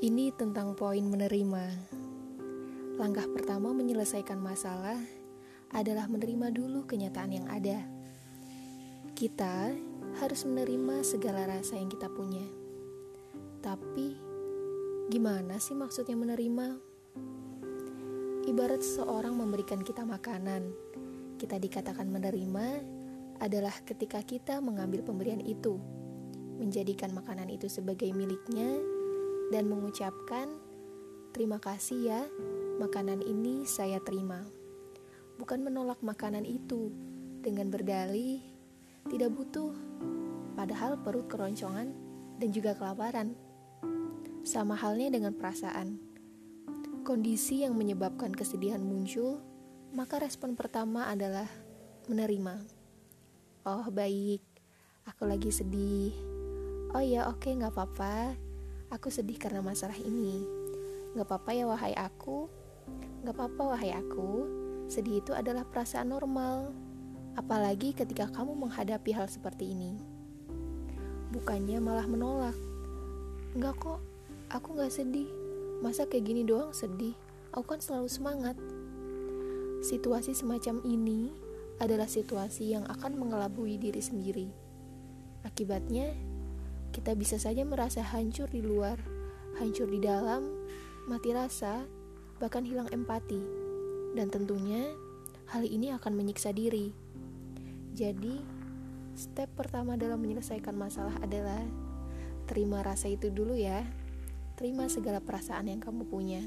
Ini tentang poin menerima. Langkah pertama menyelesaikan masalah adalah menerima dulu kenyataan yang ada. Kita harus menerima segala rasa yang kita punya. Tapi, gimana sih maksudnya menerima? Ibarat seseorang memberikan kita makanan, kita dikatakan menerima adalah ketika kita mengambil pemberian itu, menjadikan makanan itu sebagai miliknya, dan mengucapkan, "Terima kasih ya, makanan ini saya terima." Bukan menolak makanan itu dengan berdalih, "Tidak butuh." Padahal perut keroncongan dan juga kelaparan. Sama halnya dengan perasaan. Kondisi yang menyebabkan kesedihan muncul, maka respon pertama adalah menerima. Oh baik, aku lagi sedih. Oh ya oke okay, gak apa-apa, aku sedih karena masalah ini. Gak apa-apa ya wahai aku, gak apa-apa wahai aku, sedih itu adalah perasaan normal. Apalagi ketika kamu menghadapi hal seperti ini. Bukannya malah menolak. Enggak kok, aku gak sedih. Masa kayak gini doang sedih? Aku kan selalu semangat. Situasi semacam ini adalah situasi yang akan mengelabui diri sendiri. Akibatnya, kita bisa saja merasa hancur di luar, hancur di dalam, mati rasa, bahkan hilang empati. Dan tentunya, hal ini akan menyiksa diri. Jadi, step pertama dalam menyelesaikan masalah adalah terima rasa itu dulu ya. Terima segala perasaan yang kamu punya.